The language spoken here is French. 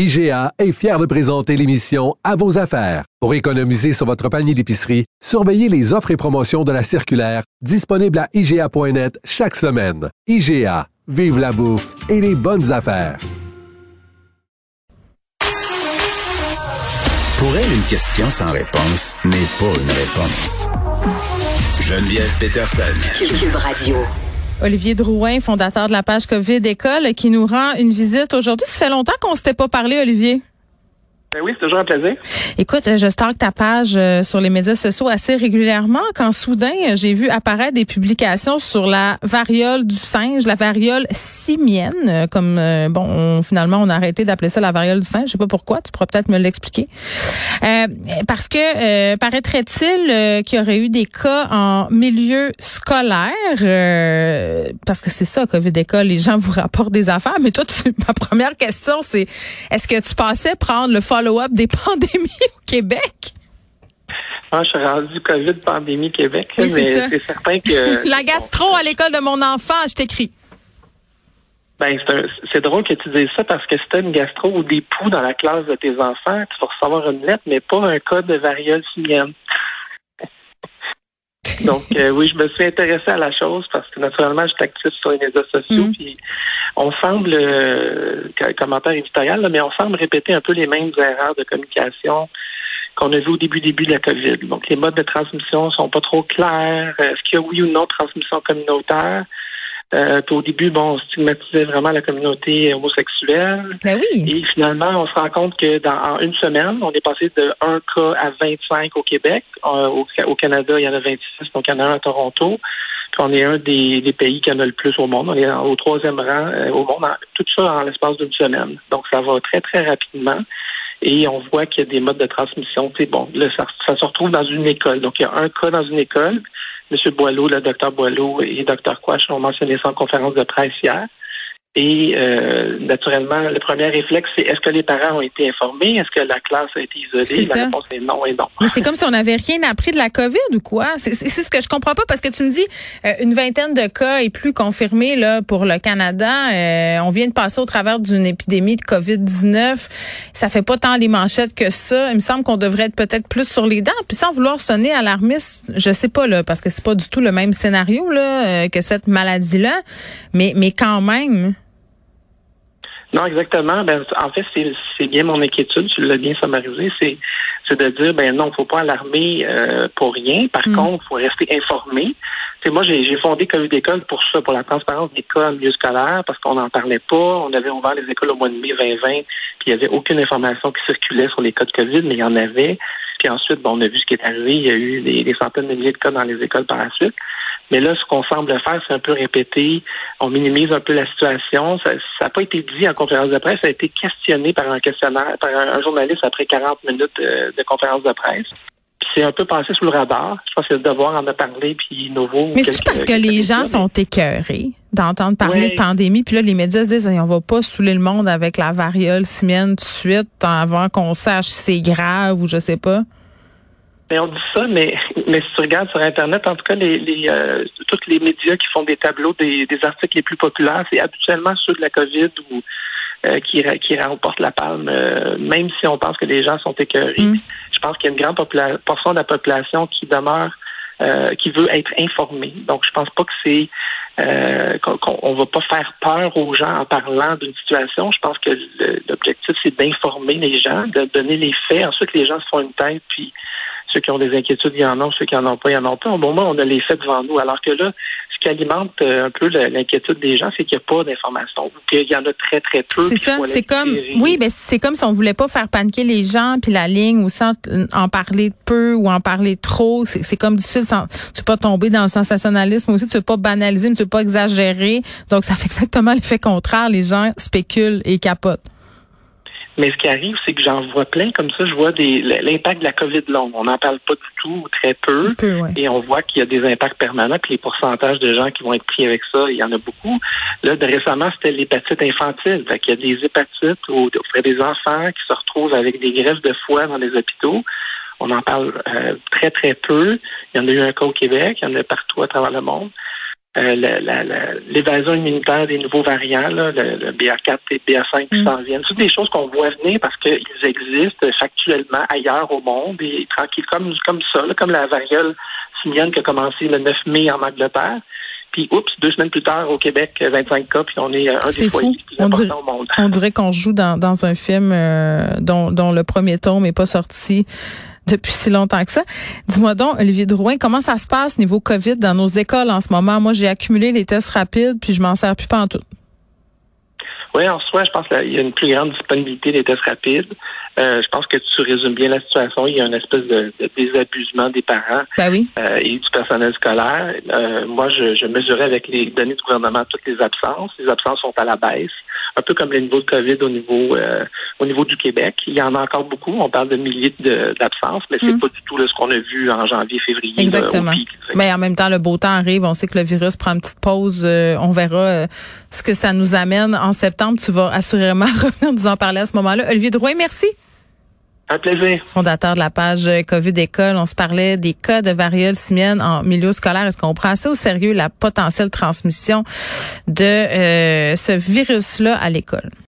IGA est fier de présenter l'émission À vos affaires. Pour économiser sur votre panier d'épicerie, surveillez les offres et promotions de la circulaire disponible à IGA.net chaque semaine. IGA, vive la bouffe et les bonnes affaires. Pour elle, une question sans réponse n'est pas une réponse. Geneviève Peterson. Cube Radio. Olivier Drouin, fondateur de la page COVID École, qui nous rend une visite aujourd'hui. Ça fait longtemps qu'on s'était pas parlé, Olivier. Ben oui, c'est toujours un plaisir. Écoute, je stocke ta page euh, sur les médias sociaux assez régulièrement quand soudain j'ai vu apparaître des publications sur la variole du singe, la variole simienne, euh, comme euh, bon, on- finalement on a arrêté d'appeler ça la variole du singe. Je sais pas pourquoi. Tu pourras peut-être me l'expliquer. Euh, parce que paraîtrait-il euh, qu'il y aurait eu des cas en milieu scolaire, euh, parce que c'est ça, COVID école, les gens vous rapportent des affaires. Mais toi, tu, ma première question, c'est est-ce que tu pensais prendre le follow-up des pandémies au Québec? Ah, je suis rendu COVID pandémie Québec, Oui, mais c'est certain que La gastro à l'école de mon enfant, je t'écris. ben c'est drôle que tu dises ça parce que si t'as une gastro ou des poux dans la classe de tes enfants, tu vas recevoir une lettre, mais pas un cas de variole simienne. Donc euh, oui, je me suis intéressé à la chose parce que naturellement, je suis actif sur les médias sociaux, Mhm. puis on semble, euh, co- commentaire éditorial, là, mais on semble répéter un peu les mêmes erreurs de communication qu'on a vu au début début de la COVID. Donc les modes de transmission sont pas trop clairs. Est-ce qu'il y a oui ou non transmission communautaire? Euh, au début, bon, on stigmatisait vraiment la communauté homosexuelle. Ben oui. Et finalement, on se rend compte que dans en une semaine, on est passé de 1 cas à 25 au Québec. Euh, au, au Canada, il y en a 26, donc il y en a un à Toronto. Puis on est un des, des pays qui en a le plus au monde. On est au troisième rang euh, au monde. En- tout ça en l'espace d'une semaine. Donc ça va très, très rapidement. Et on voit qu'il y a des modes de transmission. Sais, bon, là, ça, ça se retrouve dans une école. Donc, il y a un cas dans une école. M. Boileau, le docteur Boileau et Dr. Quash ont mentionné ça en conférence de presse hier. Et euh, naturellement, le premier réflexe, c'est est-ce que les parents ont été informés? Est-ce que la classe a été isolée? C'est la réponse est non et non. Mais c'est comme si on n'avait rien appris de la COVID ou quoi? C'est c'est- c'est ce que je comprends pas parce que tu me dis euh, une vingtaine de cas et plus confirmés là, pour le Canada. Euh, on vient de passer au travers d'une épidémie de COVID-19. Ça fait pas tant les manchettes que ça. Il me semble qu'on devrait être peut-être plus sur les dents. Puis sans vouloir sonner alarmiste, je sais pas là, parce que c'est pas du tout le même scénario là, euh, que cette maladie-là. Mais, mais quand même. Non, exactement. Ben, en fait, c'est bien mon inquiétude. Tu l'as bien summarisé. C'est c'est de dire, ben non, faut pas alarmer euh, pour rien. Par Mm. contre, faut rester informé. Moi, j'ai j'ai fondé COVID École pour ça, pour la transparence des cas en milieu scolaire, parce qu'on n'en parlait pas. On avait ouvert les écoles au mois de mai 2020, puis il n'y avait aucune information qui circulait sur les cas de COVID, mais il y en avait. Puis ensuite, bon, on a vu ce qui est arrivé. Il y a eu des, des centaines de milliers de cas dans les écoles par la suite. Mais là, ce qu'on semble faire, c'est un peu répéter. On minimise un peu la situation. Ça n'a pas été dit en conférence de presse. Ça a été questionné par un questionnaire, par un, un journaliste après 40 minutes de, de conférence de presse. C'est un peu passé sous le radar. Je pense que le devoir en a parlé, puis Nouveau. Mais c'est parce que les gens sont écœurés d'entendre parler de pandémie, puis là les médias se disent on va pas saouler le monde avec la variole simienne tout de suite avant qu'on sache si c'est grave ou je sais pas? Mais on dit ça, mais, mais si tu regardes sur Internet, en tout cas, les, les, euh, tous les médias qui font des tableaux des, des articles les plus populaires, c'est habituellement ceux de la COVID ou euh, qui, qui remportent la palme, euh, même si on pense que les gens sont écœurés. Mm. Je pense qu'il y a une grande portion de la population qui demeure, euh, qui veut être informée. Donc, je pense pas que c'est euh, qu'on on va pas faire peur aux gens en parlant d'une situation. Je pense que l'objectif, c'est d'informer les gens, de donner les faits. Ensuite, les gens se font une tête, puis ceux qui ont des inquiétudes, il y en a, ceux qui en ont pas, il y en a pas. Au moment, on a les faits devant nous. Alors que là, ce qui alimente euh, un peu l'inquiétude des gens, c'est qu'il n'y a pas d'informations, qu'il y en a très, très peu. C'est ça, il c'est comme oui, ben c'est comme si on voulait pas faire paniquer les gens puis la ligne ou sans en parler peu ou en parler trop, c'est comme difficile sans tu peux pas tomber dans le sensationnalisme aussi, tu veux pas banaliser, mais tu veux pas exagérer. Donc ça fait exactement l'effet contraire, les gens spéculent et capotent. Mais ce qui arrive, c'est que j'en vois plein comme ça. Je vois des l'impact de la COVID longue. On n'en parle pas du tout, ou très peu. Et on voit qu'il y a des impacts permanents. Puis les pourcentages de gens qui vont être pris avec ça, il y en a beaucoup. Là, de récemment, c'était l'hépatite infantile. Fait qu'il y a des hépatites auprès des enfants qui se retrouvent avec des greffes de foie dans les hôpitaux. On en parle euh, très, très peu. Il y en a eu un cas au Québec, il y en a partout à travers le monde. Euh, l'évasion immunitaire des nouveaux variants, le, BA4 et BA5 qui mm. s'en viennent. Toutes des choses qu'on voit venir parce qu'ils existent factuellement ailleurs au monde et tranquille comme, comme ça, comme la variole simienne qui a commencé le 9 mai en Angleterre. Puis, oups, deux semaines plus tard, au Québec, 25 cas, puis on est un des foyers les plus importants au monde. On dirait qu'on joue dans, dans un film euh, dont, dont le premier tome n'est pas sorti depuis si longtemps que ça. Dis-moi donc, Olivier Drouin, comment ça se passe niveau COVID dans nos écoles en ce moment? Moi, j'ai accumulé les tests rapides, puis je m'en sers plus pas en tout. Oui, en soi, je pense qu'il y a une plus grande disponibilité des tests rapides. Euh, je pense que tu résumes bien la situation. Il y a une espèce de, désabusement des parents ben oui. euh, et du personnel scolaire. Euh, moi, je, je mesurais avec les données du gouvernement toutes les absences. Les absences sont à la baisse, un peu comme les niveaux de COVID au niveau euh, au niveau du Québec. Il y en a encore beaucoup. On parle de milliers d'absences, mais c'est mm. pas du tout ce qu'on a vu en janvier, février. Exactement. mais en même temps, le beau temps arrive. On sait que le virus prend une petite pause. on verra ce que ça nous amène en septembre. Tu vas assurément revenir nous en parler à ce moment-là. Olivier Drouin, merci. Un. Fondateur de la page COVID École, on se parlait des cas de variole simienne en milieu scolaire. Est-ce qu'on prend assez au sérieux la potentielle transmission de euh, ce virus-là à l'école?